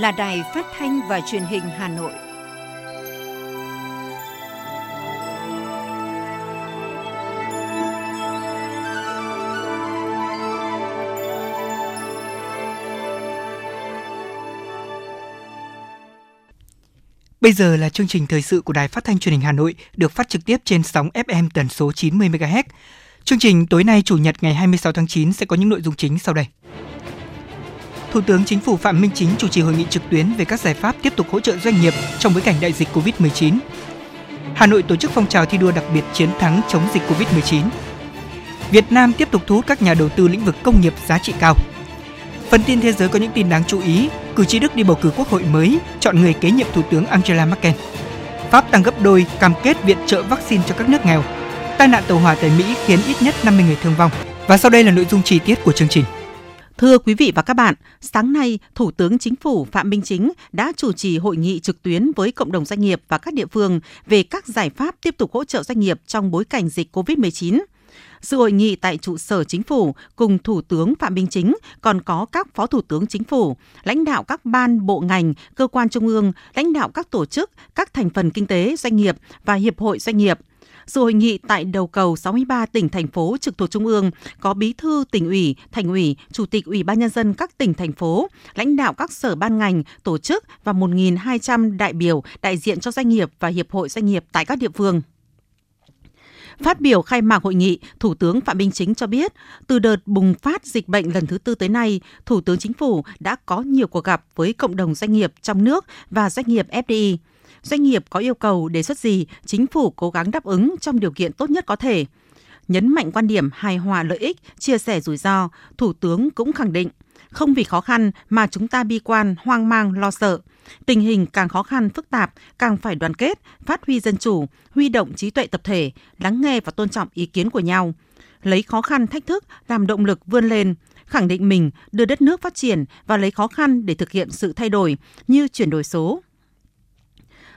là Đài Phát thanh và Truyền hình Hà Nội. Bây giờ là chương trình thời sự của Đài Phát thanh Truyền hình Hà Nội được phát trực tiếp trên sóng FM tần số 90 MHz. Chương trình tối nay, Chủ nhật ngày 26 tháng 9 sẽ có những nội dung chính sau đây. Thủ tướng Chính phủ Phạm Minh Chính chủ trì hội nghị trực tuyến về các giải pháp tiếp tục hỗ trợ doanh nghiệp trong bối cảnh đại dịch Covid-19. Hà Nội tổ chức phong trào thi đua đặc biệt chiến thắng chống dịch Covid-19. Việt Nam tiếp tục thu hút các nhà đầu tư lĩnh vực công nghiệp giá trị cao. Phần tin thế giới có những tin đáng chú ý, cử tri Đức đi bầu cử quốc hội mới, chọn người kế nhiệm Thủ tướng Angela Merkel. Pháp tăng gấp đôi cam kết viện trợ vaccine cho các nước nghèo. Tai nạn tàu hỏa tại Mỹ khiến ít nhất 50 người thương vong. Và sau đây là nội dung chi tiết của chương trình. Thưa quý vị và các bạn, sáng nay, Thủ tướng Chính phủ Phạm Minh Chính đã chủ trì hội nghị trực tuyến với cộng đồng doanh nghiệp và các địa phương về các giải pháp tiếp tục hỗ trợ doanh nghiệp trong bối cảnh dịch COVID-19. Sự hội nghị tại trụ sở chính phủ cùng Thủ tướng Phạm Minh Chính còn có các Phó Thủ tướng Chính phủ, lãnh đạo các ban, bộ ngành, cơ quan trung ương, lãnh đạo các tổ chức, các thành phần kinh tế, doanh nghiệp và hiệp hội doanh nghiệp – Dự hội nghị tại đầu cầu 63 tỉnh thành phố trực thuộc trung ương có Bí thư tỉnh ủy, thành ủy, Chủ tịch Ủy ban nhân dân các tỉnh thành phố, lãnh đạo các sở ban ngành, tổ chức và 1.200 đại biểu đại diện cho doanh nghiệp và hiệp hội doanh nghiệp tại các địa phương. Phát biểu khai mạc hội nghị, Thủ tướng Phạm Minh Chính cho biết, từ đợt bùng phát dịch bệnh lần thứ tư tới nay, Thủ tướng Chính phủ đã có nhiều cuộc gặp với cộng đồng doanh nghiệp trong nước và doanh nghiệp FDI doanh nghiệp có yêu cầu đề xuất gì, chính phủ cố gắng đáp ứng trong điều kiện tốt nhất có thể. Nhấn mạnh quan điểm hài hòa lợi ích, chia sẻ rủi ro, Thủ tướng cũng khẳng định không vì khó khăn mà chúng ta bi quan, hoang mang, lo sợ. Tình hình càng khó khăn, phức tạp, càng phải đoàn kết, phát huy dân chủ, huy động trí tuệ tập thể, lắng nghe và tôn trọng ý kiến của nhau. Lấy khó khăn, thách thức làm động lực vươn lên, khẳng định mình đưa đất nước phát triển và lấy khó khăn để thực hiện sự thay đổi như chuyển đổi số,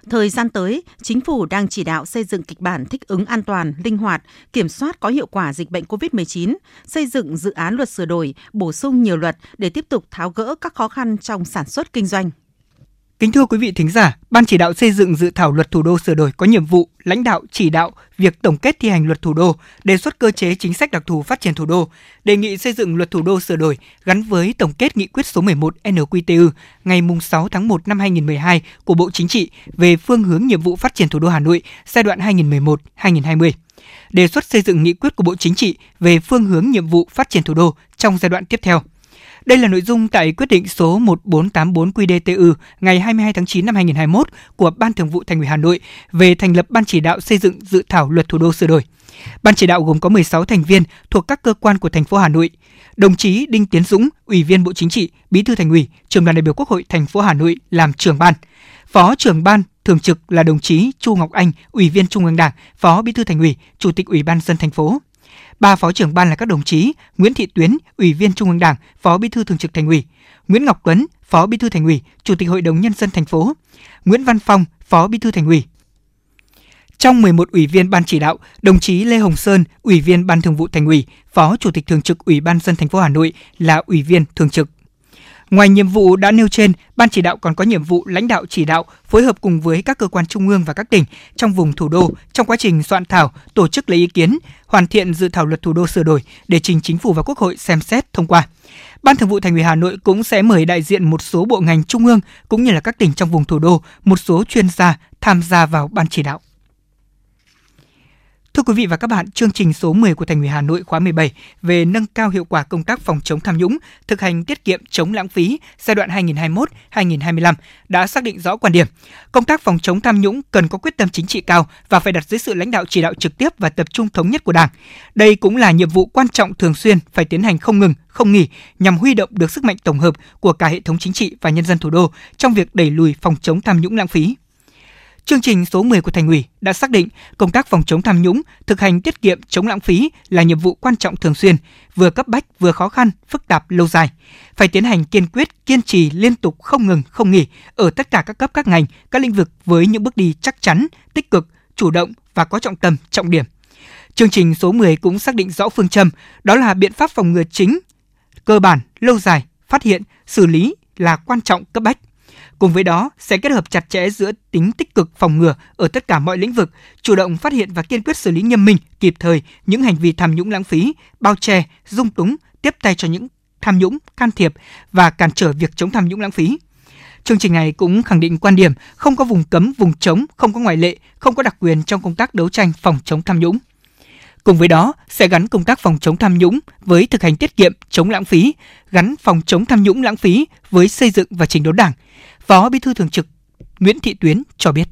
Thời gian tới, chính phủ đang chỉ đạo xây dựng kịch bản thích ứng an toàn, linh hoạt, kiểm soát có hiệu quả dịch bệnh COVID-19, xây dựng dự án luật sửa đổi, bổ sung nhiều luật để tiếp tục tháo gỡ các khó khăn trong sản xuất kinh doanh. Kính thưa quý vị thính giả, Ban chỉ đạo xây dựng dự thảo luật thủ đô sửa đổi có nhiệm vụ lãnh đạo chỉ đạo việc tổng kết thi hành luật thủ đô, đề xuất cơ chế chính sách đặc thù phát triển thủ đô, đề nghị xây dựng luật thủ đô sửa đổi gắn với tổng kết nghị quyết số 11 NQTU ngày 6 tháng 1 năm 2012 của Bộ Chính trị về phương hướng nhiệm vụ phát triển thủ đô Hà Nội giai đoạn 2011-2020 đề xuất xây dựng nghị quyết của Bộ Chính trị về phương hướng nhiệm vụ phát triển thủ đô trong giai đoạn tiếp theo. Đây là nội dung tại quyết định số 1484 QĐTU ngày 22 tháng 9 năm 2021 của Ban Thường vụ Thành ủy Hà Nội về thành lập Ban chỉ đạo xây dựng dự thảo luật thủ đô sửa đổi. Ban chỉ đạo gồm có 16 thành viên thuộc các cơ quan của thành phố Hà Nội. Đồng chí Đinh Tiến Dũng, Ủy viên Bộ Chính trị, Bí thư Thành ủy, Trưởng đoàn đại biểu Quốc hội thành phố Hà Nội làm trưởng ban. Phó trưởng ban thường trực là đồng chí Chu Ngọc Anh, Ủy viên Trung ương Đảng, Phó Bí thư Thành ủy, Chủ tịch Ủy ban dân thành phố. Ba phó trưởng ban là các đồng chí Nguyễn Thị Tuyến, Ủy viên Trung ương Đảng, Phó Bí thư Thường trực Thành ủy, Nguyễn Ngọc Tuấn, Phó Bí thư Thành ủy, Chủ tịch Hội đồng nhân dân thành phố, Nguyễn Văn Phong, Phó Bí thư Thành ủy. Trong 11 ủy viên ban chỉ đạo, đồng chí Lê Hồng Sơn, Ủy viên Ban Thường vụ Thành ủy, Phó Chủ tịch Thường trực Ủy ban dân thành phố Hà Nội là ủy viên thường trực. Ngoài nhiệm vụ đã nêu trên, Ban chỉ đạo còn có nhiệm vụ lãnh đạo chỉ đạo, phối hợp cùng với các cơ quan trung ương và các tỉnh trong vùng thủ đô trong quá trình soạn thảo, tổ chức lấy ý kiến, hoàn thiện dự thảo luật thủ đô sửa đổi để trình chính phủ và Quốc hội xem xét thông qua. Ban Thường vụ Thành ủy Hà Nội cũng sẽ mời đại diện một số bộ ngành trung ương cũng như là các tỉnh trong vùng thủ đô, một số chuyên gia tham gia vào ban chỉ đạo. Thưa quý vị và các bạn, chương trình số 10 của Thành ủy Hà Nội khóa 17 về nâng cao hiệu quả công tác phòng chống tham nhũng, thực hành tiết kiệm chống lãng phí giai đoạn 2021-2025 đã xác định rõ quan điểm. Công tác phòng chống tham nhũng cần có quyết tâm chính trị cao và phải đặt dưới sự lãnh đạo chỉ đạo trực tiếp và tập trung thống nhất của Đảng. Đây cũng là nhiệm vụ quan trọng thường xuyên phải tiến hành không ngừng, không nghỉ nhằm huy động được sức mạnh tổng hợp của cả hệ thống chính trị và nhân dân thủ đô trong việc đẩy lùi phòng chống tham nhũng lãng phí. Chương trình số 10 của Thành ủy đã xác định công tác phòng chống tham nhũng, thực hành tiết kiệm chống lãng phí là nhiệm vụ quan trọng thường xuyên, vừa cấp bách vừa khó khăn, phức tạp lâu dài. Phải tiến hành kiên quyết, kiên trì liên tục không ngừng, không nghỉ ở tất cả các cấp các ngành, các lĩnh vực với những bước đi chắc chắn, tích cực, chủ động và có trọng tâm, trọng điểm. Chương trình số 10 cũng xác định rõ phương châm, đó là biện pháp phòng ngừa chính, cơ bản, lâu dài, phát hiện, xử lý là quan trọng cấp bách Cùng với đó, sẽ kết hợp chặt chẽ giữa tính tích cực phòng ngừa ở tất cả mọi lĩnh vực, chủ động phát hiện và kiên quyết xử lý nghiêm minh, kịp thời những hành vi tham nhũng lãng phí, bao che, dung túng, tiếp tay cho những tham nhũng, can thiệp và cản trở việc chống tham nhũng lãng phí. Chương trình này cũng khẳng định quan điểm không có vùng cấm, vùng chống, không có ngoại lệ, không có đặc quyền trong công tác đấu tranh phòng chống tham nhũng. Cùng với đó, sẽ gắn công tác phòng chống tham nhũng với thực hành tiết kiệm, chống lãng phí, gắn phòng chống tham nhũng lãng phí với xây dựng và chỉnh đốn Đảng. Phó Bí thư Thường trực Nguyễn Thị Tuyến cho biết.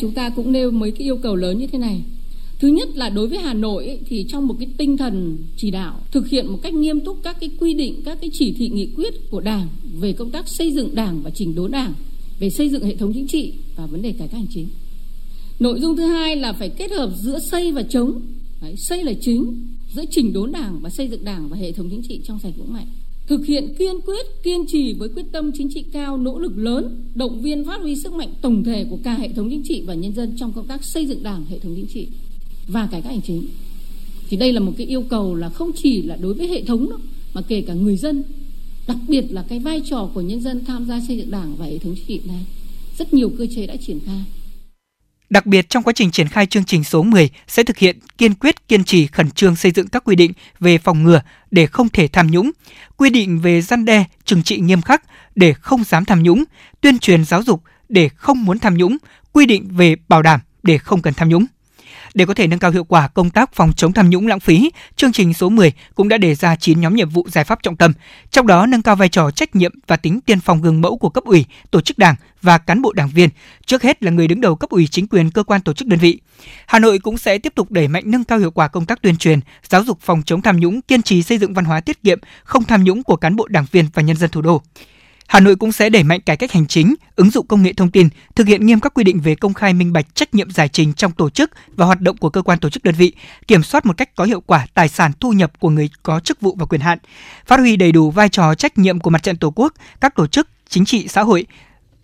Chúng ta cũng nêu mấy cái yêu cầu lớn như thế này. Thứ nhất là đối với Hà Nội ấy, thì trong một cái tinh thần chỉ đạo thực hiện một cách nghiêm túc các cái quy định, các cái chỉ thị nghị quyết của Đảng về công tác xây dựng Đảng và chỉnh đốn Đảng, về xây dựng hệ thống chính trị và vấn đề cải cách hành chính. Nội dung thứ hai là phải kết hợp giữa xây và chống. Đấy, xây là chính, giữa chỉnh đốn Đảng và xây dựng Đảng và hệ thống chính trị trong sạch vững mạnh thực hiện kiên quyết, kiên trì với quyết tâm chính trị cao, nỗ lực lớn, động viên phát huy sức mạnh tổng thể của cả hệ thống chính trị và nhân dân trong công tác xây dựng Đảng, hệ thống chính trị và cải cách hành chính. Thì đây là một cái yêu cầu là không chỉ là đối với hệ thống đâu, mà kể cả người dân, đặc biệt là cái vai trò của nhân dân tham gia xây dựng Đảng và hệ thống chính trị này. Rất nhiều cơ chế đã triển khai. Đặc biệt trong quá trình triển khai chương trình số 10 sẽ thực hiện kiên quyết kiên trì khẩn trương xây dựng các quy định về phòng ngừa để không thể tham nhũng, quy định về gian đe, trừng trị nghiêm khắc để không dám tham nhũng, tuyên truyền giáo dục để không muốn tham nhũng, quy định về bảo đảm để không cần tham nhũng. Để có thể nâng cao hiệu quả công tác phòng chống tham nhũng lãng phí, chương trình số 10 cũng đã đề ra 9 nhóm nhiệm vụ giải pháp trọng tâm, trong đó nâng cao vai trò trách nhiệm và tính tiên phong gương mẫu của cấp ủy, tổ chức đảng và cán bộ đảng viên, trước hết là người đứng đầu cấp ủy chính quyền cơ quan tổ chức đơn vị. Hà Nội cũng sẽ tiếp tục đẩy mạnh nâng cao hiệu quả công tác tuyên truyền, giáo dục phòng chống tham nhũng, kiên trì xây dựng văn hóa tiết kiệm, không tham nhũng của cán bộ đảng viên và nhân dân thủ đô. Hà Nội cũng sẽ đẩy mạnh cải cách hành chính, ứng dụng công nghệ thông tin, thực hiện nghiêm các quy định về công khai minh bạch trách nhiệm giải trình trong tổ chức và hoạt động của cơ quan tổ chức đơn vị, kiểm soát một cách có hiệu quả tài sản thu nhập của người có chức vụ và quyền hạn, phát huy đầy đủ vai trò trách nhiệm của mặt trận Tổ quốc, các tổ chức chính trị xã hội,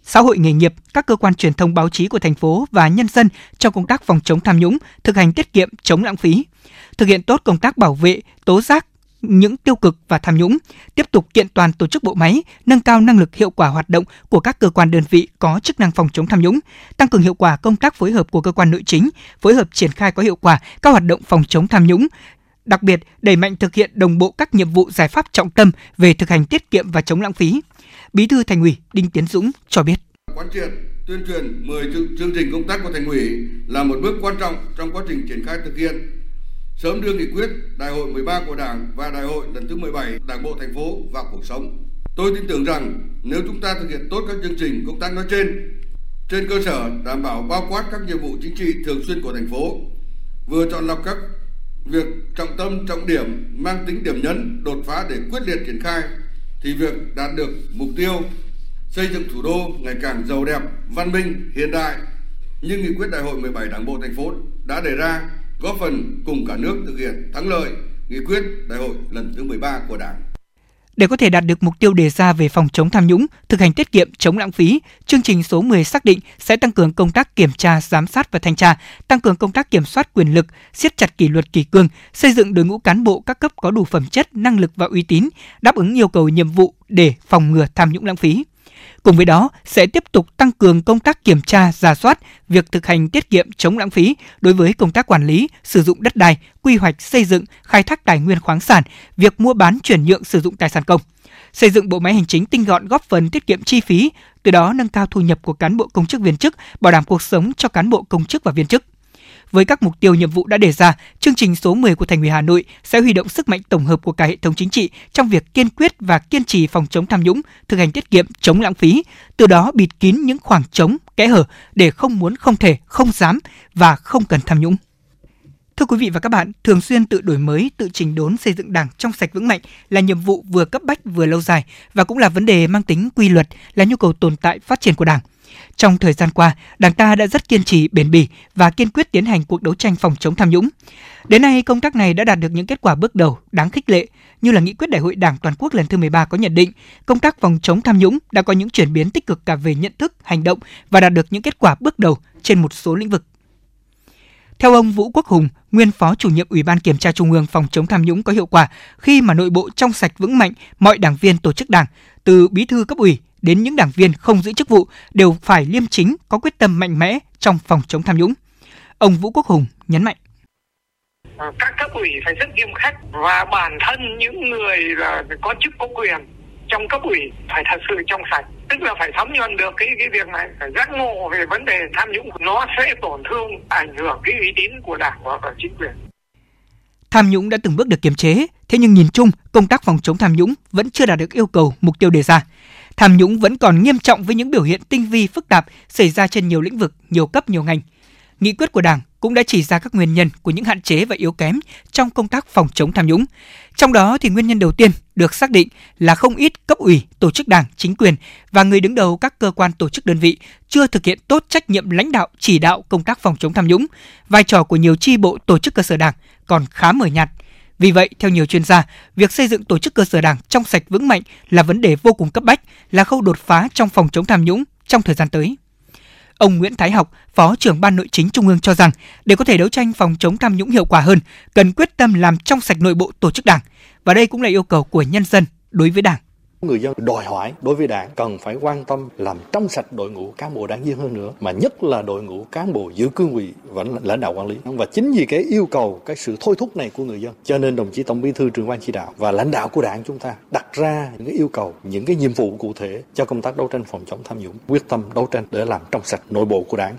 xã hội nghề nghiệp, các cơ quan truyền thông báo chí của thành phố và nhân dân trong công tác phòng chống tham nhũng, thực hành tiết kiệm, chống lãng phí, thực hiện tốt công tác bảo vệ, tố giác, những tiêu cực và tham nhũng, tiếp tục kiện toàn tổ chức bộ máy, nâng cao năng lực hiệu quả hoạt động của các cơ quan đơn vị có chức năng phòng chống tham nhũng, tăng cường hiệu quả công tác phối hợp của cơ quan nội chính, phối hợp triển khai có hiệu quả các hoạt động phòng chống tham nhũng, đặc biệt đẩy mạnh thực hiện đồng bộ các nhiệm vụ giải pháp trọng tâm về thực hành tiết kiệm và chống lãng phí. Bí thư Thành ủy Đinh Tiến Dũng cho biết. Quán triệt tuyên truyền 10 chương trình công tác của Thành ủy là một bước quan trọng trong quá trình triển khai thực hiện sớm đưa nghị quyết Đại hội 13 của Đảng và Đại hội lần thứ 17 Đảng bộ thành phố vào cuộc sống. Tôi tin tưởng rằng nếu chúng ta thực hiện tốt các chương trình công tác nói trên, trên cơ sở đảm bảo bao quát các nhiệm vụ chính trị thường xuyên của thành phố, vừa chọn lọc các việc trọng tâm trọng điểm mang tính điểm nhấn đột phá để quyết liệt triển khai thì việc đạt được mục tiêu xây dựng thủ đô ngày càng giàu đẹp, văn minh, hiện đại như nghị quyết đại hội 17 Đảng bộ thành phố đã đề ra góp phần cùng cả nước thực hiện thắng lợi nghị quyết đại hội lần thứ 13 của Đảng. Để có thể đạt được mục tiêu đề ra về phòng chống tham nhũng, thực hành tiết kiệm, chống lãng phí, chương trình số 10 xác định sẽ tăng cường công tác kiểm tra, giám sát và thanh tra, tăng cường công tác kiểm soát quyền lực, siết chặt kỷ luật kỷ cương, xây dựng đội ngũ cán bộ các cấp có đủ phẩm chất, năng lực và uy tín, đáp ứng yêu cầu nhiệm vụ để phòng ngừa tham nhũng lãng phí. Cùng với đó, sẽ tiếp tục tăng cường công tác kiểm tra, giả soát, việc thực hành tiết kiệm chống lãng phí đối với công tác quản lý, sử dụng đất đai, quy hoạch xây dựng, khai thác tài nguyên khoáng sản, việc mua bán chuyển nhượng sử dụng tài sản công xây dựng bộ máy hành chính tinh gọn góp phần tiết kiệm chi phí, từ đó nâng cao thu nhập của cán bộ công chức viên chức, bảo đảm cuộc sống cho cán bộ công chức và viên chức. Với các mục tiêu nhiệm vụ đã đề ra, chương trình số 10 của Thành ủy Hà Nội sẽ huy động sức mạnh tổng hợp của cả hệ thống chính trị trong việc kiên quyết và kiên trì phòng chống tham nhũng, thực hành tiết kiệm, chống lãng phí, từ đó bịt kín những khoảng trống, kẽ hở để không muốn, không thể, không dám và không cần tham nhũng. Thưa quý vị và các bạn, thường xuyên tự đổi mới, tự chỉnh đốn xây dựng Đảng trong sạch vững mạnh là nhiệm vụ vừa cấp bách vừa lâu dài và cũng là vấn đề mang tính quy luật, là nhu cầu tồn tại phát triển của Đảng. Trong thời gian qua, Đảng ta đã rất kiên trì, bền bỉ và kiên quyết tiến hành cuộc đấu tranh phòng chống tham nhũng. Đến nay, công tác này đã đạt được những kết quả bước đầu đáng khích lệ, như là nghị quyết Đại hội Đảng toàn quốc lần thứ 13 có nhận định, công tác phòng chống tham nhũng đã có những chuyển biến tích cực cả về nhận thức, hành động và đạt được những kết quả bước đầu trên một số lĩnh vực. Theo ông Vũ Quốc Hùng, nguyên phó chủ nhiệm Ủy ban Kiểm tra Trung ương phòng chống tham nhũng có hiệu quả khi mà nội bộ trong sạch vững mạnh, mọi đảng viên tổ chức đảng, từ bí thư cấp ủy đến những đảng viên không giữ chức vụ đều phải liêm chính, có quyết tâm mạnh mẽ trong phòng chống tham nhũng. Ông Vũ Quốc Hùng nhấn mạnh. Các cấp ủy phải rất nghiêm khắc và bản thân những người là có chức có quyền trong cấp ủy phải thật sự trong sạch. Tức là phải thấm nhuần được cái cái việc này phải giác ngộ về vấn đề tham nhũng. Nó sẽ tổn thương ảnh hưởng cái uy tín của đảng và chính quyền. Tham nhũng đã từng bước được kiềm chế thế nhưng nhìn chung công tác phòng chống tham nhũng vẫn chưa đạt được yêu cầu mục tiêu đề ra tham nhũng vẫn còn nghiêm trọng với những biểu hiện tinh vi phức tạp xảy ra trên nhiều lĩnh vực nhiều cấp nhiều ngành nghị quyết của đảng cũng đã chỉ ra các nguyên nhân của những hạn chế và yếu kém trong công tác phòng chống tham nhũng. Trong đó thì nguyên nhân đầu tiên được xác định là không ít cấp ủy, tổ chức đảng, chính quyền và người đứng đầu các cơ quan tổ chức đơn vị chưa thực hiện tốt trách nhiệm lãnh đạo chỉ đạo công tác phòng chống tham nhũng. Vai trò của nhiều chi bộ tổ chức cơ sở đảng còn khá mờ nhạt. Vì vậy, theo nhiều chuyên gia, việc xây dựng tổ chức cơ sở đảng trong sạch vững mạnh là vấn đề vô cùng cấp bách, là khâu đột phá trong phòng chống tham nhũng trong thời gian tới. Ông Nguyễn Thái Học, Phó trưởng Ban Nội chính Trung ương cho rằng, để có thể đấu tranh phòng chống tham nhũng hiệu quả hơn, cần quyết tâm làm trong sạch nội bộ tổ chức đảng. Và đây cũng là yêu cầu của nhân dân đối với đảng người dân đòi hỏi đối với đảng cần phải quan tâm làm trong sạch đội ngũ cán bộ đảng viên hơn nữa, mà nhất là đội ngũ cán bộ giữ cương vị và lãnh đạo quản lý. Và chính vì cái yêu cầu, cái sự thôi thúc này của người dân, cho nên đồng chí tổng bí thư trưởng ban chỉ đạo và lãnh đạo của đảng chúng ta đặt ra những cái yêu cầu, những cái nhiệm vụ cụ thể cho công tác đấu tranh phòng chống tham nhũng, quyết tâm đấu tranh để làm trong sạch nội bộ của đảng.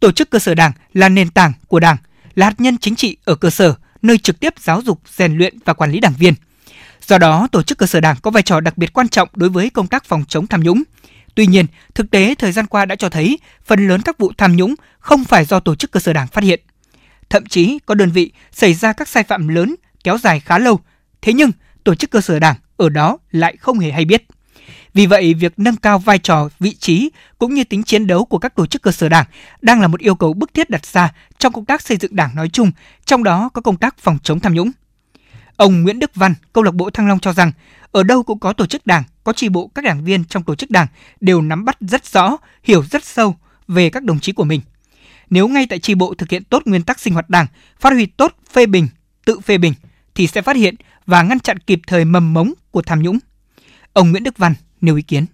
Tổ chức cơ sở đảng là nền tảng của đảng, là hạt nhân chính trị ở cơ sở, nơi trực tiếp giáo dục, rèn luyện và quản lý đảng viên. Do đó, tổ chức cơ sở đảng có vai trò đặc biệt quan trọng đối với công tác phòng chống tham nhũng. Tuy nhiên, thực tế thời gian qua đã cho thấy phần lớn các vụ tham nhũng không phải do tổ chức cơ sở đảng phát hiện. Thậm chí có đơn vị xảy ra các sai phạm lớn kéo dài khá lâu, thế nhưng tổ chức cơ sở đảng ở đó lại không hề hay biết. Vì vậy, việc nâng cao vai trò, vị trí cũng như tính chiến đấu của các tổ chức cơ sở đảng đang là một yêu cầu bức thiết đặt ra trong công tác xây dựng đảng nói chung, trong đó có công tác phòng chống tham nhũng. Ông Nguyễn Đức Văn, câu lạc bộ Thăng Long cho rằng, ở đâu cũng có tổ chức đảng, có tri bộ các đảng viên trong tổ chức đảng đều nắm bắt rất rõ, hiểu rất sâu về các đồng chí của mình. Nếu ngay tại tri bộ thực hiện tốt nguyên tắc sinh hoạt đảng, phát huy tốt phê bình, tự phê bình thì sẽ phát hiện và ngăn chặn kịp thời mầm mống của tham nhũng. Ông Nguyễn Đức Văn nêu ý kiến.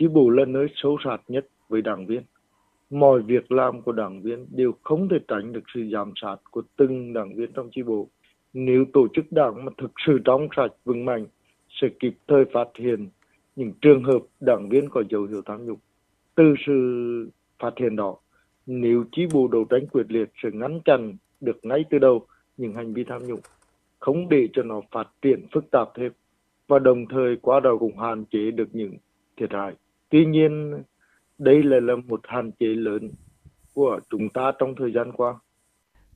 Chi bộ là nơi sâu sát nhất với đảng viên. Mọi việc làm của đảng viên đều không thể tránh được sự giám sát của từng đảng viên trong chi bộ nếu tổ chức đảng mà thực sự trong sạch vững mạnh, sẽ kịp thời phát hiện những trường hợp đảng viên có dấu hiệu tham nhũng. Từ sự phát hiện đó, nếu chi bộ đấu tranh quyết liệt sẽ ngăn chặn được ngay từ đầu những hành vi tham nhũng, không để cho nó phát triển phức tạp thêm và đồng thời qua đó cũng hạn chế được những thiệt hại. Tuy nhiên, đây lại là một hạn chế lớn của chúng ta trong thời gian qua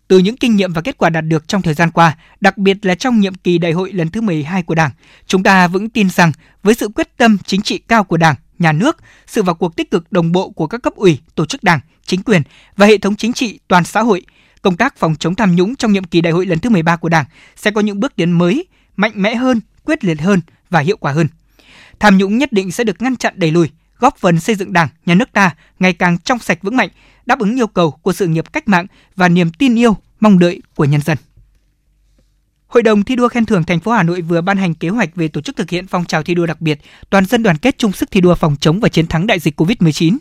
từ những kinh nghiệm và kết quả đạt được trong thời gian qua, đặc biệt là trong nhiệm kỳ đại hội lần thứ 12 của Đảng, chúng ta vững tin rằng với sự quyết tâm chính trị cao của Đảng, nhà nước, sự vào cuộc tích cực đồng bộ của các cấp ủy, tổ chức Đảng, chính quyền và hệ thống chính trị toàn xã hội, công tác phòng chống tham nhũng trong nhiệm kỳ đại hội lần thứ 13 của Đảng sẽ có những bước tiến mới, mạnh mẽ hơn, quyết liệt hơn và hiệu quả hơn. Tham nhũng nhất định sẽ được ngăn chặn đẩy lùi, góp phần xây dựng Đảng, nhà nước ta ngày càng trong sạch vững mạnh, đáp ứng yêu cầu của sự nghiệp cách mạng và niềm tin yêu, mong đợi của nhân dân. Hội đồng thi đua khen thưởng thành phố Hà Nội vừa ban hành kế hoạch về tổ chức thực hiện phong trào thi đua đặc biệt toàn dân đoàn kết chung sức thi đua phòng chống và chiến thắng đại dịch COVID-19.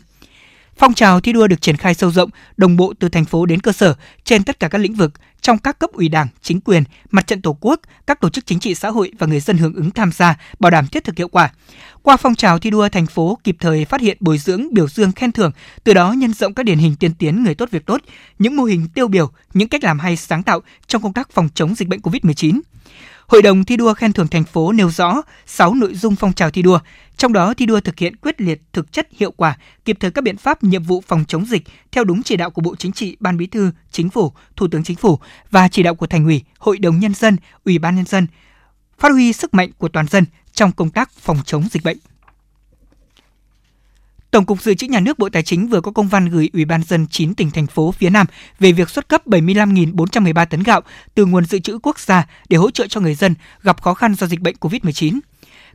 Phong trào thi đua được triển khai sâu rộng, đồng bộ từ thành phố đến cơ sở trên tất cả các lĩnh vực trong các cấp ủy Đảng, chính quyền, mặt trận Tổ quốc, các tổ chức chính trị xã hội và người dân hưởng ứng tham gia, bảo đảm thiết thực hiệu quả. Qua phong trào thi đua thành phố kịp thời phát hiện bồi dưỡng, biểu dương khen thưởng, từ đó nhân rộng các điển hình tiên tiến người tốt việc tốt, những mô hình tiêu biểu, những cách làm hay sáng tạo trong công tác phòng chống dịch bệnh COVID-19. Hội đồng thi đua khen thưởng thành phố nêu rõ 6 nội dung phong trào thi đua, trong đó thi đua thực hiện quyết liệt, thực chất, hiệu quả, kịp thời các biện pháp nhiệm vụ phòng chống dịch theo đúng chỉ đạo của Bộ Chính trị, Ban Bí thư, Chính phủ, Thủ tướng Chính phủ và chỉ đạo của Thành ủy, Hội đồng nhân dân, Ủy ban nhân dân, phát huy sức mạnh của toàn dân trong công tác phòng chống dịch bệnh. Tổng cục Dự trữ Nhà nước Bộ Tài chính vừa có công văn gửi Ủy ban dân 9 tỉnh thành phố phía Nam về việc xuất cấp 75.413 tấn gạo từ nguồn dự trữ quốc gia để hỗ trợ cho người dân gặp khó khăn do dịch bệnh COVID-19.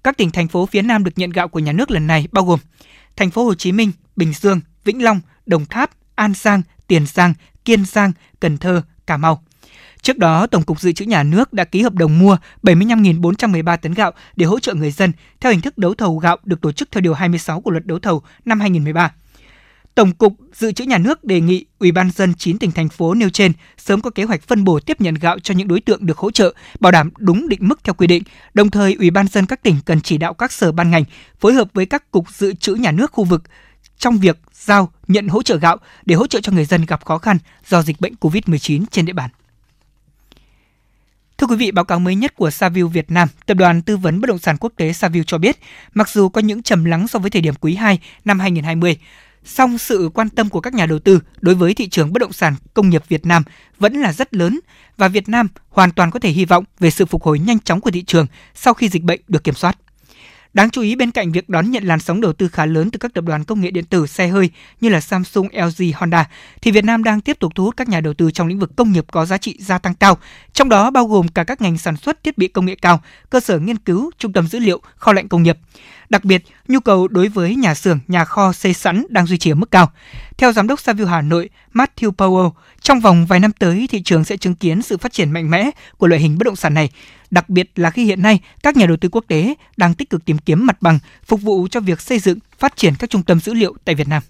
Các tỉnh thành phố phía Nam được nhận gạo của nhà nước lần này bao gồm thành phố Hồ Chí Minh, Bình Dương, Vĩnh Long, Đồng Tháp, An Giang, Tiền Giang, Kiên Giang, Cần Thơ, Cà Mau. Trước đó, Tổng cục Dự trữ Nhà nước đã ký hợp đồng mua 75.413 tấn gạo để hỗ trợ người dân theo hình thức đấu thầu gạo được tổ chức theo điều 26 của Luật đấu thầu năm 2013. Tổng cục Dự trữ Nhà nước đề nghị Ủy ban dân 9 tỉnh thành phố nêu trên sớm có kế hoạch phân bổ tiếp nhận gạo cho những đối tượng được hỗ trợ, bảo đảm đúng định mức theo quy định. Đồng thời, Ủy ban dân các tỉnh cần chỉ đạo các sở ban ngành phối hợp với các cục dự trữ nhà nước khu vực trong việc giao nhận hỗ trợ gạo để hỗ trợ cho người dân gặp khó khăn do dịch bệnh COVID-19 trên địa bàn. Thưa quý vị, báo cáo mới nhất của Saville Việt Nam, tập đoàn tư vấn bất động sản quốc tế Saville cho biết, mặc dù có những trầm lắng so với thời điểm quý 2 năm 2020, song sự quan tâm của các nhà đầu tư đối với thị trường bất động sản công nghiệp Việt Nam vẫn là rất lớn và Việt Nam hoàn toàn có thể hy vọng về sự phục hồi nhanh chóng của thị trường sau khi dịch bệnh được kiểm soát. Đáng chú ý bên cạnh việc đón nhận làn sóng đầu tư khá lớn từ các tập đoàn công nghệ điện tử xe hơi như là Samsung, LG, Honda, thì Việt Nam đang tiếp tục thu hút các nhà đầu tư trong lĩnh vực công nghiệp có giá trị gia tăng cao, trong đó bao gồm cả các ngành sản xuất thiết bị công nghệ cao, cơ sở nghiên cứu, trung tâm dữ liệu, kho lạnh công nghiệp. Đặc biệt, nhu cầu đối với nhà xưởng, nhà kho xây sẵn đang duy trì ở mức cao. Theo giám đốc Savio Hà Nội Matthew Powell, trong vòng vài năm tới thị trường sẽ chứng kiến sự phát triển mạnh mẽ của loại hình bất động sản này, đặc biệt là khi hiện nay các nhà đầu tư quốc tế đang tích cực tìm kiếm mặt bằng phục vụ cho việc xây dựng, phát triển các trung tâm dữ liệu tại Việt Nam.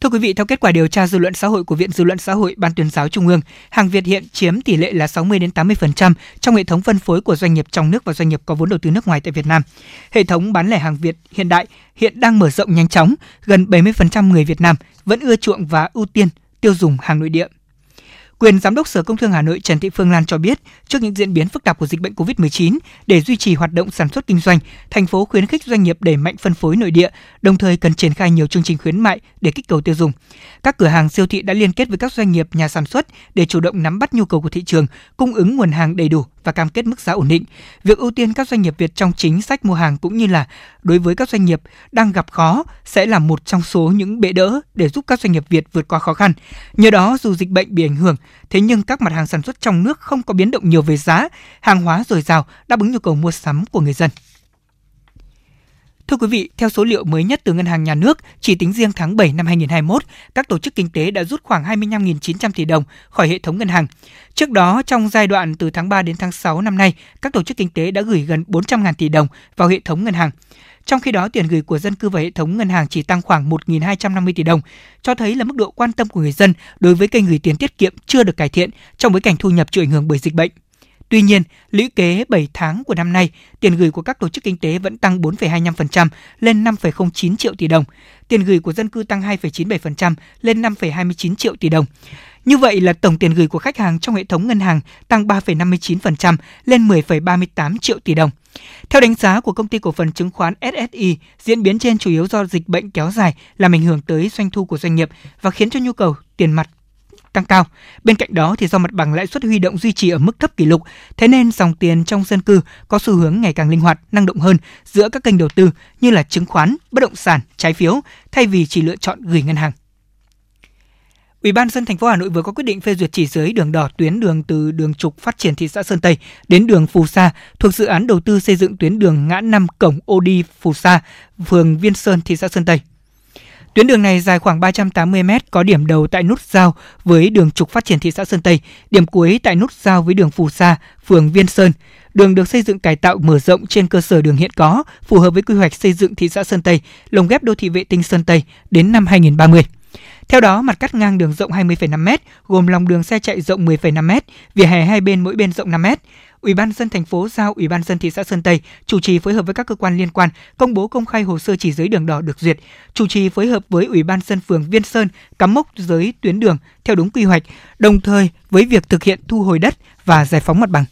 Thưa quý vị, theo kết quả điều tra dư luận xã hội của Viện Dư luận xã hội Ban tuyên giáo Trung ương, hàng Việt hiện chiếm tỷ lệ là 60 đến 80% trong hệ thống phân phối của doanh nghiệp trong nước và doanh nghiệp có vốn đầu tư nước ngoài tại Việt Nam. Hệ thống bán lẻ hàng Việt hiện đại hiện đang mở rộng nhanh chóng, gần 70% người Việt Nam vẫn ưa chuộng và ưu tiên tiêu dùng hàng nội địa. Quyền Giám đốc Sở Công Thương Hà Nội Trần Thị Phương Lan cho biết, trước những diễn biến phức tạp của dịch bệnh COVID-19, để duy trì hoạt động sản xuất kinh doanh, thành phố khuyến khích doanh nghiệp đẩy mạnh phân phối nội địa, đồng thời cần triển khai nhiều chương trình khuyến mại để kích cầu tiêu dùng. Các cửa hàng siêu thị đã liên kết với các doanh nghiệp nhà sản xuất để chủ động nắm bắt nhu cầu của thị trường, cung ứng nguồn hàng đầy đủ và cam kết mức giá ổn định. Việc ưu tiên các doanh nghiệp Việt trong chính sách mua hàng cũng như là đối với các doanh nghiệp đang gặp khó sẽ là một trong số những bệ đỡ để giúp các doanh nghiệp Việt vượt qua khó khăn. Nhờ đó, dù dịch bệnh bị ảnh hưởng, thế nhưng các mặt hàng sản xuất trong nước không có biến động nhiều về giá, hàng hóa dồi dào đáp ứng nhu cầu mua sắm của người dân. Thưa quý vị, theo số liệu mới nhất từ Ngân hàng Nhà nước, chỉ tính riêng tháng 7 năm 2021, các tổ chức kinh tế đã rút khoảng 25.900 tỷ đồng khỏi hệ thống ngân hàng. Trước đó, trong giai đoạn từ tháng 3 đến tháng 6 năm nay, các tổ chức kinh tế đã gửi gần 400.000 tỷ đồng vào hệ thống ngân hàng. Trong khi đó, tiền gửi của dân cư vào hệ thống ngân hàng chỉ tăng khoảng 1.250 tỷ đồng, cho thấy là mức độ quan tâm của người dân đối với kênh gửi tiền tiết kiệm chưa được cải thiện trong bối cảnh thu nhập chịu ảnh hưởng bởi dịch bệnh. Tuy nhiên, lũy kế 7 tháng của năm nay, tiền gửi của các tổ chức kinh tế vẫn tăng 4,25% lên 5,09 triệu tỷ đồng. Tiền gửi của dân cư tăng 2,97% lên 5,29 triệu tỷ đồng. Như vậy là tổng tiền gửi của khách hàng trong hệ thống ngân hàng tăng 3,59% lên 10,38 triệu tỷ đồng. Theo đánh giá của công ty cổ phần chứng khoán SSI, diễn biến trên chủ yếu do dịch bệnh kéo dài làm ảnh hưởng tới doanh thu của doanh nghiệp và khiến cho nhu cầu tiền mặt tăng cao. Bên cạnh đó thì do mặt bằng lãi suất huy động duy trì ở mức thấp kỷ lục, thế nên dòng tiền trong dân cư có xu hướng ngày càng linh hoạt, năng động hơn giữa các kênh đầu tư như là chứng khoán, bất động sản, trái phiếu thay vì chỉ lựa chọn gửi ngân hàng. Ủy ban dân thành phố Hà Nội vừa có quyết định phê duyệt chỉ giới đường đỏ tuyến đường từ đường trục phát triển thị xã Sơn Tây đến đường Phù Sa thuộc dự án đầu tư xây dựng tuyến đường ngã năm cổng ô đi Phù Sa, phường Viên Sơn, thị xã Sơn Tây. Tuyến đường này dài khoảng 380 m, có điểm đầu tại nút giao với đường trục phát triển thị xã Sơn Tây, điểm cuối tại nút giao với đường Phù Sa, phường Viên Sơn. Đường được xây dựng cải tạo mở rộng trên cơ sở đường hiện có, phù hợp với quy hoạch xây dựng thị xã Sơn Tây, lồng ghép đô thị vệ tinh Sơn Tây đến năm 2030. Theo đó, mặt cắt ngang đường rộng 20,5 m, gồm lòng đường xe chạy rộng 10,5 m, vỉa hè hai bên mỗi bên rộng 5 m. Ủy ban dân thành phố giao Ủy ban dân thị xã Sơn Tây chủ trì phối hợp với các cơ quan liên quan công bố công khai hồ sơ chỉ giới đường đỏ được duyệt, chủ trì phối hợp với Ủy ban dân phường Viên Sơn cắm mốc giới tuyến đường theo đúng quy hoạch, đồng thời với việc thực hiện thu hồi đất và giải phóng mặt bằng.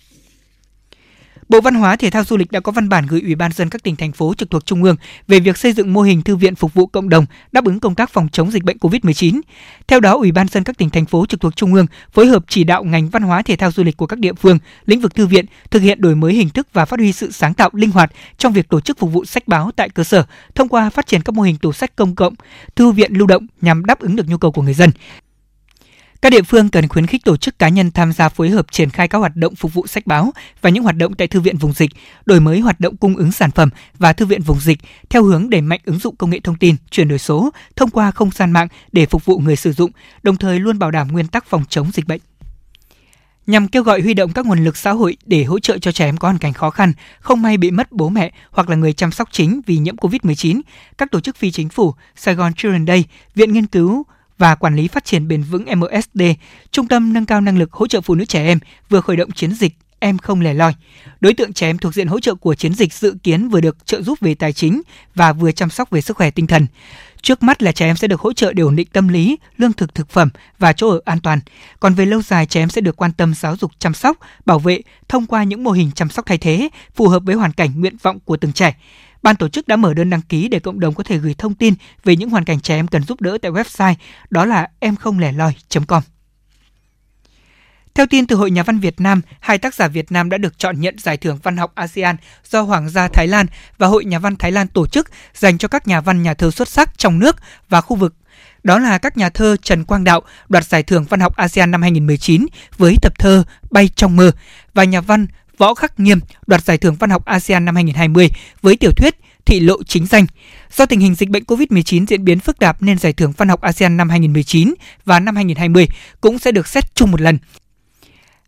Bộ Văn hóa Thể thao Du lịch đã có văn bản gửi Ủy ban dân các tỉnh thành phố trực thuộc trung ương về việc xây dựng mô hình thư viện phục vụ cộng đồng đáp ứng công tác phòng chống dịch bệnh COVID-19. Theo đó, Ủy ban dân các tỉnh thành phố trực thuộc trung ương phối hợp chỉ đạo ngành văn hóa thể thao du lịch của các địa phương, lĩnh vực thư viện thực hiện đổi mới hình thức và phát huy sự sáng tạo linh hoạt trong việc tổ chức phục vụ sách báo tại cơ sở thông qua phát triển các mô hình tủ sách công cộng, thư viện lưu động nhằm đáp ứng được nhu cầu của người dân. Các địa phương cần khuyến khích tổ chức cá nhân tham gia phối hợp triển khai các hoạt động phục vụ sách báo và những hoạt động tại thư viện vùng dịch, đổi mới hoạt động cung ứng sản phẩm và thư viện vùng dịch theo hướng đẩy mạnh ứng dụng công nghệ thông tin, chuyển đổi số thông qua không gian mạng để phục vụ người sử dụng, đồng thời luôn bảo đảm nguyên tắc phòng chống dịch bệnh nhằm kêu gọi huy động các nguồn lực xã hội để hỗ trợ cho trẻ em có hoàn cảnh khó khăn, không may bị mất bố mẹ hoặc là người chăm sóc chính vì nhiễm COVID-19. Các tổ chức phi chính phủ, Sài Gòn Children Day, Viện Nghiên cứu và Quản lý Phát triển Bền vững MSD, Trung tâm Nâng cao Năng lực Hỗ trợ Phụ nữ Trẻ Em vừa khởi động chiến dịch Em không lẻ loi. Đối tượng trẻ em thuộc diện hỗ trợ của chiến dịch dự kiến vừa được trợ giúp về tài chính và vừa chăm sóc về sức khỏe tinh thần. Trước mắt là trẻ em sẽ được hỗ trợ để ổn định tâm lý, lương thực thực phẩm và chỗ ở an toàn. Còn về lâu dài, trẻ em sẽ được quan tâm giáo dục chăm sóc, bảo vệ thông qua những mô hình chăm sóc thay thế phù hợp với hoàn cảnh nguyện vọng của từng trẻ. Ban tổ chức đã mở đơn đăng ký để cộng đồng có thể gửi thông tin về những hoàn cảnh trẻ em cần giúp đỡ tại website đó là em không lẻ loi.com. Theo tin từ Hội Nhà văn Việt Nam, hai tác giả Việt Nam đã được chọn nhận giải thưởng văn học ASEAN do Hoàng gia Thái Lan và Hội Nhà văn Thái Lan tổ chức dành cho các nhà văn nhà thơ xuất sắc trong nước và khu vực. Đó là các nhà thơ Trần Quang Đạo đoạt giải thưởng văn học ASEAN năm 2019 với tập thơ Bay trong mơ và nhà văn Võ Khắc Nghiêm đoạt giải thưởng văn học ASEAN năm 2020 với tiểu thuyết Thị lộ chính danh. Do tình hình dịch bệnh COVID-19 diễn biến phức tạp nên giải thưởng văn học ASEAN năm 2019 và năm 2020 cũng sẽ được xét chung một lần.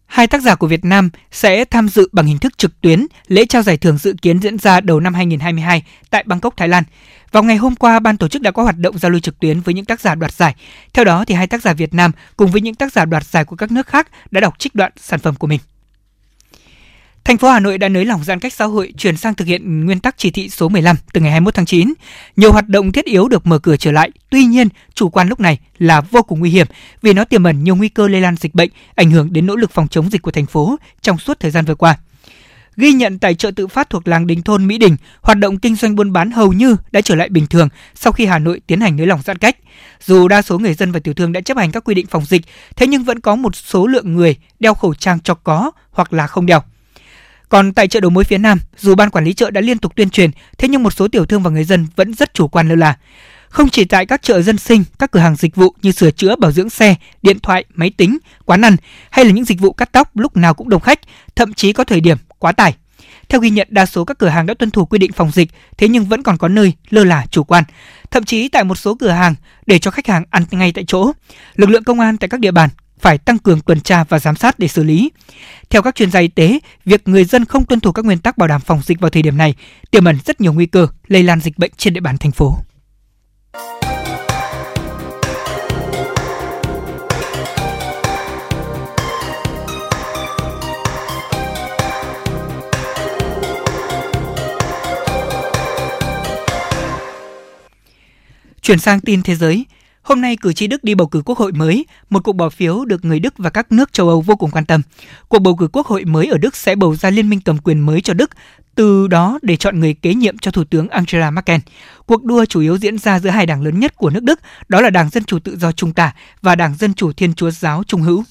Hai tác giả của Việt Nam sẽ tham dự bằng hình thức trực tuyến lễ trao giải thưởng dự kiến diễn ra đầu năm 2022 tại Bangkok, Thái Lan. Vào ngày hôm qua, ban tổ chức đã có hoạt động giao lưu trực tuyến với những tác giả đoạt giải. Theo đó, thì hai tác giả Việt Nam cùng với những tác giả đoạt giải của các nước khác đã đọc trích đoạn sản phẩm của mình. Thành phố Hà Nội đã nới lỏng giãn cách xã hội chuyển sang thực hiện nguyên tắc chỉ thị số 15 từ ngày 21 tháng 9. Nhiều hoạt động thiết yếu được mở cửa trở lại, tuy nhiên chủ quan lúc này là vô cùng nguy hiểm vì nó tiềm ẩn nhiều nguy cơ lây lan dịch bệnh, ảnh hưởng đến nỗ lực phòng chống dịch của thành phố trong suốt thời gian vừa qua. Ghi nhận tại chợ tự phát thuộc làng Đình Thôn Mỹ Đình, hoạt động kinh doanh buôn bán hầu như đã trở lại bình thường sau khi Hà Nội tiến hành nới lỏng giãn cách. Dù đa số người dân và tiểu thương đã chấp hành các quy định phòng dịch, thế nhưng vẫn có một số lượng người đeo khẩu trang cho có hoặc là không đeo. Còn tại chợ đầu mối phía Nam, dù ban quản lý chợ đã liên tục tuyên truyền, thế nhưng một số tiểu thương và người dân vẫn rất chủ quan lơ là. Không chỉ tại các chợ dân sinh, các cửa hàng dịch vụ như sửa chữa, bảo dưỡng xe, điện thoại, máy tính, quán ăn hay là những dịch vụ cắt tóc lúc nào cũng đông khách, thậm chí có thời điểm quá tải. Theo ghi nhận, đa số các cửa hàng đã tuân thủ quy định phòng dịch, thế nhưng vẫn còn có nơi lơ là chủ quan. Thậm chí tại một số cửa hàng để cho khách hàng ăn ngay tại chỗ. Lực lượng công an tại các địa bàn phải tăng cường tuần tra và giám sát để xử lý. Theo các chuyên gia y tế, việc người dân không tuân thủ các nguyên tắc bảo đảm phòng dịch vào thời điểm này tiềm ẩn rất nhiều nguy cơ lây lan dịch bệnh trên địa bàn thành phố. Chuyển sang tin thế giới, Hôm nay, cử tri Đức đi bầu cử quốc hội mới, một cuộc bỏ phiếu được người Đức và các nước châu Âu vô cùng quan tâm. Cuộc bầu cử quốc hội mới ở Đức sẽ bầu ra liên minh cầm quyền mới cho Đức, từ đó để chọn người kế nhiệm cho Thủ tướng Angela Merkel. Cuộc đua chủ yếu diễn ra giữa hai đảng lớn nhất của nước Đức, đó là Đảng Dân Chủ Tự do Trung Tả và Đảng Dân Chủ Thiên Chúa Giáo Trung Hữu.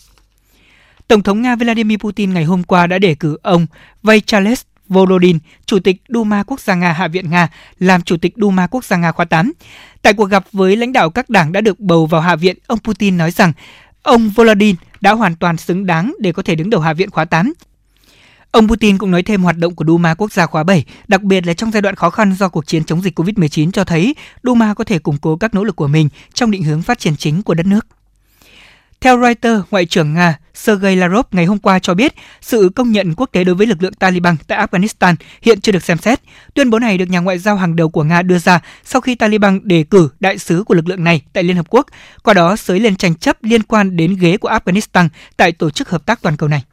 Tổng thống Nga Vladimir Putin ngày hôm qua đã đề cử ông Vyacheslav Volodin, Chủ tịch Duma Quốc gia Nga Hạ viện Nga, làm Chủ tịch Duma Quốc gia Nga khóa 8. Tại cuộc gặp với lãnh đạo các đảng đã được bầu vào Hạ viện, ông Putin nói rằng ông Volodin đã hoàn toàn xứng đáng để có thể đứng đầu Hạ viện khóa 8. Ông Putin cũng nói thêm hoạt động của Duma quốc gia khóa 7, đặc biệt là trong giai đoạn khó khăn do cuộc chiến chống dịch COVID-19 cho thấy Duma có thể củng cố các nỗ lực của mình trong định hướng phát triển chính của đất nước. Theo Reuters, Ngoại trưởng Nga Sergei Lavrov ngày hôm qua cho biết sự công nhận quốc tế đối với lực lượng Taliban tại Afghanistan hiện chưa được xem xét. Tuyên bố này được nhà ngoại giao hàng đầu của Nga đưa ra sau khi Taliban đề cử đại sứ của lực lượng này tại Liên Hợp Quốc, qua đó xới lên tranh chấp liên quan đến ghế của Afghanistan tại Tổ chức Hợp tác Toàn cầu này.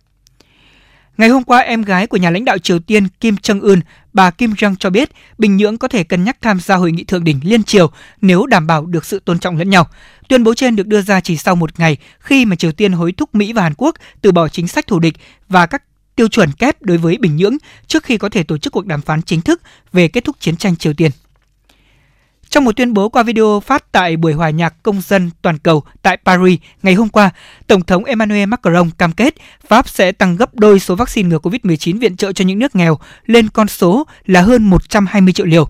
Ngày hôm qua, em gái của nhà lãnh đạo Triều Tiên Kim Jong-un, bà Kim Jong cho biết Bình Nhưỡng có thể cân nhắc tham gia hội nghị thượng đỉnh liên triều nếu đảm bảo được sự tôn trọng lẫn nhau. Tuyên bố trên được đưa ra chỉ sau một ngày khi mà Triều Tiên hối thúc Mỹ và Hàn Quốc từ bỏ chính sách thù địch và các tiêu chuẩn kép đối với Bình Nhưỡng trước khi có thể tổ chức cuộc đàm phán chính thức về kết thúc chiến tranh Triều Tiên. Trong một tuyên bố qua video phát tại buổi hòa nhạc công dân toàn cầu tại Paris ngày hôm qua, Tổng thống Emmanuel Macron cam kết Pháp sẽ tăng gấp đôi số vaccine ngừa COVID-19 viện trợ cho những nước nghèo lên con số là hơn 120 triệu liều.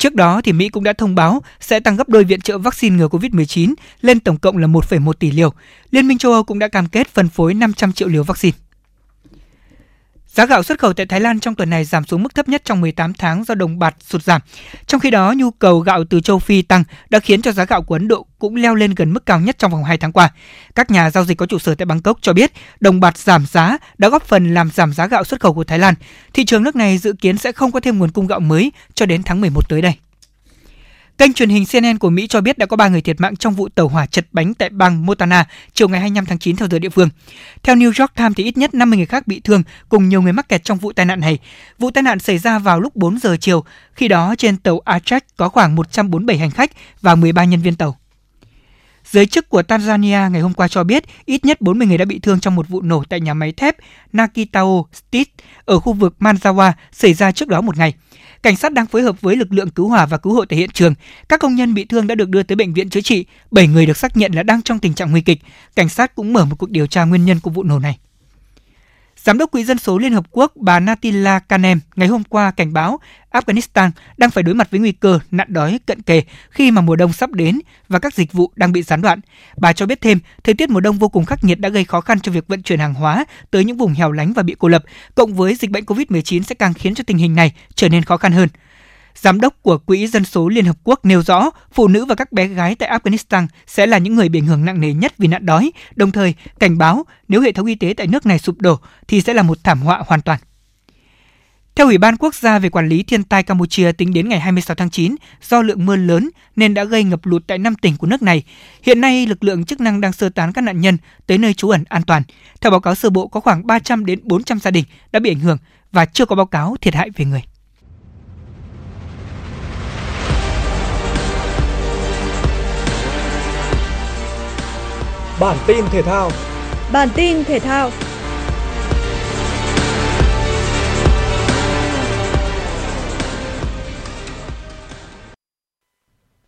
Trước đó thì Mỹ cũng đã thông báo sẽ tăng gấp đôi viện trợ vaccine ngừa COVID-19 lên tổng cộng là 1,1 tỷ liều. Liên minh châu Âu cũng đã cam kết phân phối 500 triệu liều vaccine. Giá gạo xuất khẩu tại Thái Lan trong tuần này giảm xuống mức thấp nhất trong 18 tháng do đồng bạc sụt giảm. Trong khi đó, nhu cầu gạo từ châu Phi tăng đã khiến cho giá gạo của Ấn Độ cũng leo lên gần mức cao nhất trong vòng 2 tháng qua. Các nhà giao dịch có trụ sở tại Bangkok cho biết đồng bạc giảm giá đã góp phần làm giảm giá gạo xuất khẩu của Thái Lan. Thị trường nước này dự kiến sẽ không có thêm nguồn cung gạo mới cho đến tháng 11 tới đây. Kênh truyền hình CNN của Mỹ cho biết đã có 3 người thiệt mạng trong vụ tàu hỏa chật bánh tại bang Montana chiều ngày 25 tháng 9 theo giờ địa phương. Theo New York Times thì ít nhất 50 người khác bị thương cùng nhiều người mắc kẹt trong vụ tai nạn này. Vụ tai nạn xảy ra vào lúc 4 giờ chiều, khi đó trên tàu Atrac có khoảng 147 hành khách và 13 nhân viên tàu. Giới chức của Tanzania ngày hôm qua cho biết ít nhất 40 người đã bị thương trong một vụ nổ tại nhà máy thép Nakitao Steel ở khu vực Manzawa xảy ra trước đó một ngày. Cảnh sát đang phối hợp với lực lượng cứu hỏa và cứu hộ tại hiện trường. Các công nhân bị thương đã được đưa tới bệnh viện chữa trị. 7 người được xác nhận là đang trong tình trạng nguy kịch. Cảnh sát cũng mở một cuộc điều tra nguyên nhân của vụ nổ này. Giám đốc Quỹ dân số Liên Hợp Quốc bà Natila Kanem ngày hôm qua cảnh báo Afghanistan đang phải đối mặt với nguy cơ nạn đói cận kề khi mà mùa đông sắp đến và các dịch vụ đang bị gián đoạn. Bà cho biết thêm, thời tiết mùa đông vô cùng khắc nghiệt đã gây khó khăn cho việc vận chuyển hàng hóa tới những vùng hẻo lánh và bị cô lập, cộng với dịch bệnh COVID-19 sẽ càng khiến cho tình hình này trở nên khó khăn hơn. Giám đốc của Quỹ Dân số Liên Hợp Quốc nêu rõ, phụ nữ và các bé gái tại Afghanistan sẽ là những người bị ảnh hưởng nặng nề nhất vì nạn đói, đồng thời cảnh báo nếu hệ thống y tế tại nước này sụp đổ thì sẽ là một thảm họa hoàn toàn. Theo Ủy ban Quốc gia về Quản lý Thiên tai Campuchia tính đến ngày 26 tháng 9, do lượng mưa lớn nên đã gây ngập lụt tại 5 tỉnh của nước này. Hiện nay, lực lượng chức năng đang sơ tán các nạn nhân tới nơi trú ẩn an toàn. Theo báo cáo sơ bộ, có khoảng 300 đến 400 gia đình đã bị ảnh hưởng và chưa có báo cáo thiệt hại về người. Bản tin thể thao. Bản tin thể thao.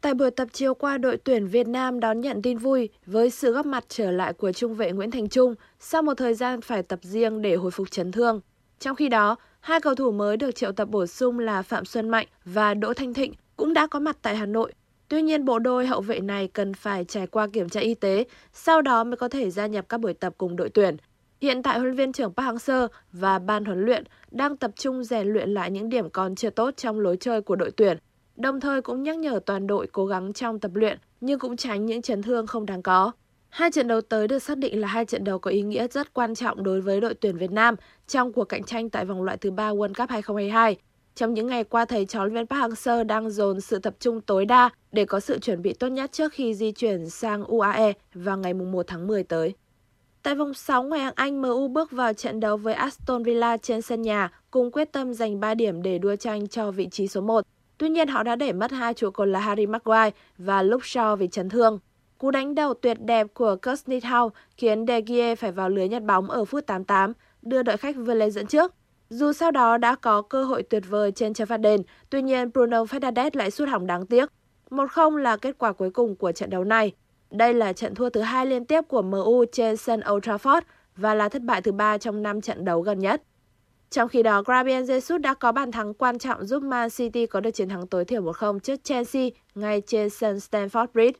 Tại buổi tập chiều qua, đội tuyển Việt Nam đón nhận tin vui với sự góp mặt trở lại của trung vệ Nguyễn Thành Trung sau một thời gian phải tập riêng để hồi phục chấn thương. Trong khi đó, hai cầu thủ mới được triệu tập bổ sung là Phạm Xuân Mạnh và Đỗ Thanh Thịnh cũng đã có mặt tại Hà Nội Tuy nhiên, bộ đôi hậu vệ này cần phải trải qua kiểm tra y tế, sau đó mới có thể gia nhập các buổi tập cùng đội tuyển. Hiện tại, huấn luyện viên trưởng Park Hang-seo và ban huấn luyện đang tập trung rèn luyện lại những điểm còn chưa tốt trong lối chơi của đội tuyển, đồng thời cũng nhắc nhở toàn đội cố gắng trong tập luyện nhưng cũng tránh những chấn thương không đáng có. Hai trận đấu tới được xác định là hai trận đấu có ý nghĩa rất quan trọng đối với đội tuyển Việt Nam trong cuộc cạnh tranh tại vòng loại thứ ba World Cup 2022. Trong những ngày qua, thầy trò huấn luyện Park Hang-seo đang dồn sự tập trung tối đa để có sự chuẩn bị tốt nhất trước khi di chuyển sang UAE vào ngày 1 tháng 10 tới. Tại vòng 6 ngoại hạng Anh, MU bước vào trận đấu với Aston Villa trên sân nhà cùng quyết tâm giành 3 điểm để đua tranh cho vị trí số 1. Tuy nhiên họ đã để mất hai trụ cột là Harry Maguire và Luke Shaw vì chấn thương. Cú đánh đầu tuyệt đẹp của Kurt Howe khiến De Gea phải vào lưới nhặt bóng ở phút 88, đưa đội khách vươn lên dẫn trước. Dù sau đó đã có cơ hội tuyệt vời trên chân phạt đền, tuy nhiên Bruno Fernandes lại sút hỏng đáng tiếc. 1-0 là kết quả cuối cùng của trận đấu này. Đây là trận thua thứ hai liên tiếp của MU trên sân Old Trafford và là thất bại thứ ba trong 5 trận đấu gần nhất. Trong khi đó, Gabriel Jesus đã có bàn thắng quan trọng giúp Man City có được chiến thắng tối thiểu 1-0 trước Chelsea ngay trên sân Stamford Bridge.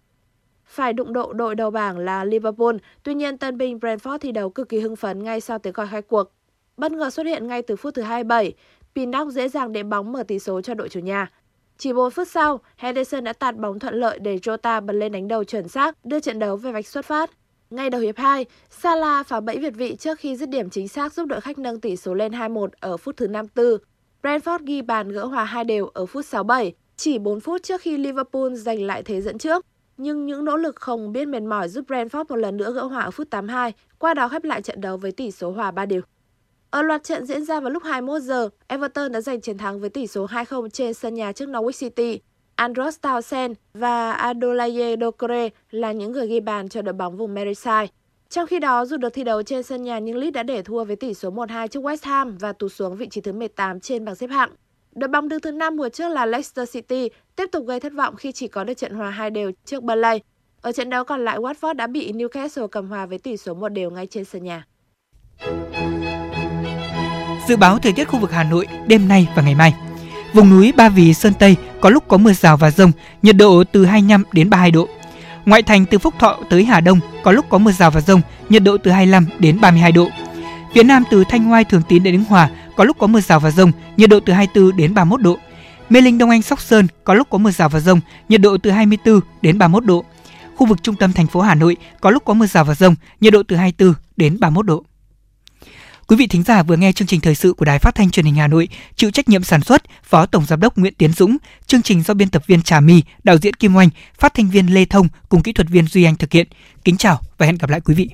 Phải đụng độ đội đầu bảng là Liverpool, tuy nhiên tân binh Brentford thi đấu cực kỳ hưng phấn ngay sau tiếng còi khai cuộc bất ngờ xuất hiện ngay từ phút thứ 27. Pinnock dễ dàng đệm bóng mở tỷ số cho đội chủ nhà. Chỉ 4 phút sau, Henderson đã tạt bóng thuận lợi để Jota bật lên đánh đầu chuẩn xác, đưa trận đấu về vạch xuất phát. Ngay đầu hiệp 2, Salah phá bẫy Việt vị trước khi dứt điểm chính xác giúp đội khách nâng tỷ số lên 2-1 ở phút thứ 54. Brentford ghi bàn gỡ hòa hai đều ở phút 67, chỉ 4 phút trước khi Liverpool giành lại thế dẫn trước. Nhưng những nỗ lực không biết mệt mỏi giúp Brentford một lần nữa gỡ hòa ở phút 82, qua đó khép lại trận đấu với tỷ số hòa 3 đều. Ở loạt trận diễn ra vào lúc 21 giờ, Everton đã giành chiến thắng với tỷ số 2-0 trên sân nhà trước Norwich City. Andros Townsend và Adolaye Dokore là những người ghi bàn cho đội bóng vùng Merseyside. Trong khi đó, dù được thi đấu trên sân nhà nhưng Leeds đã để thua với tỷ số 1-2 trước West Ham và tụt xuống vị trí thứ 18 trên bảng xếp hạng. Đội bóng đứng thứ 5 mùa trước là Leicester City tiếp tục gây thất vọng khi chỉ có được trận hòa hai đều trước Burnley. Ở trận đấu còn lại, Watford đã bị Newcastle cầm hòa với tỷ số một đều ngay trên sân nhà. Dự báo thời tiết khu vực Hà Nội đêm nay và ngày mai. Vùng núi Ba Vì, Sơn Tây có lúc có mưa rào và rông, nhiệt độ từ 25 đến 32 độ. Ngoại thành từ Phúc Thọ tới Hà Đông có lúc có mưa rào và rông, nhiệt độ từ 25 đến 32 độ. Phía Nam từ Thanh Hoai, Thường Tín đến Đứng Hòa có lúc có mưa rào và rông, nhiệt độ từ 24 đến 31 độ. Mê Linh Đông Anh Sóc Sơn có lúc có mưa rào và rông, nhiệt độ từ 24 đến 31 độ. Khu vực trung tâm thành phố Hà Nội có lúc có mưa rào và rông, nhiệt độ từ 24 đến 31 độ. Quý vị thính giả vừa nghe chương trình thời sự của Đài Phát thanh Truyền hình Hà Nội, chịu trách nhiệm sản xuất Phó Tổng giám đốc Nguyễn Tiến Dũng, chương trình do biên tập viên Trà My, đạo diễn Kim Oanh, phát thanh viên Lê Thông cùng kỹ thuật viên Duy Anh thực hiện. Kính chào và hẹn gặp lại quý vị.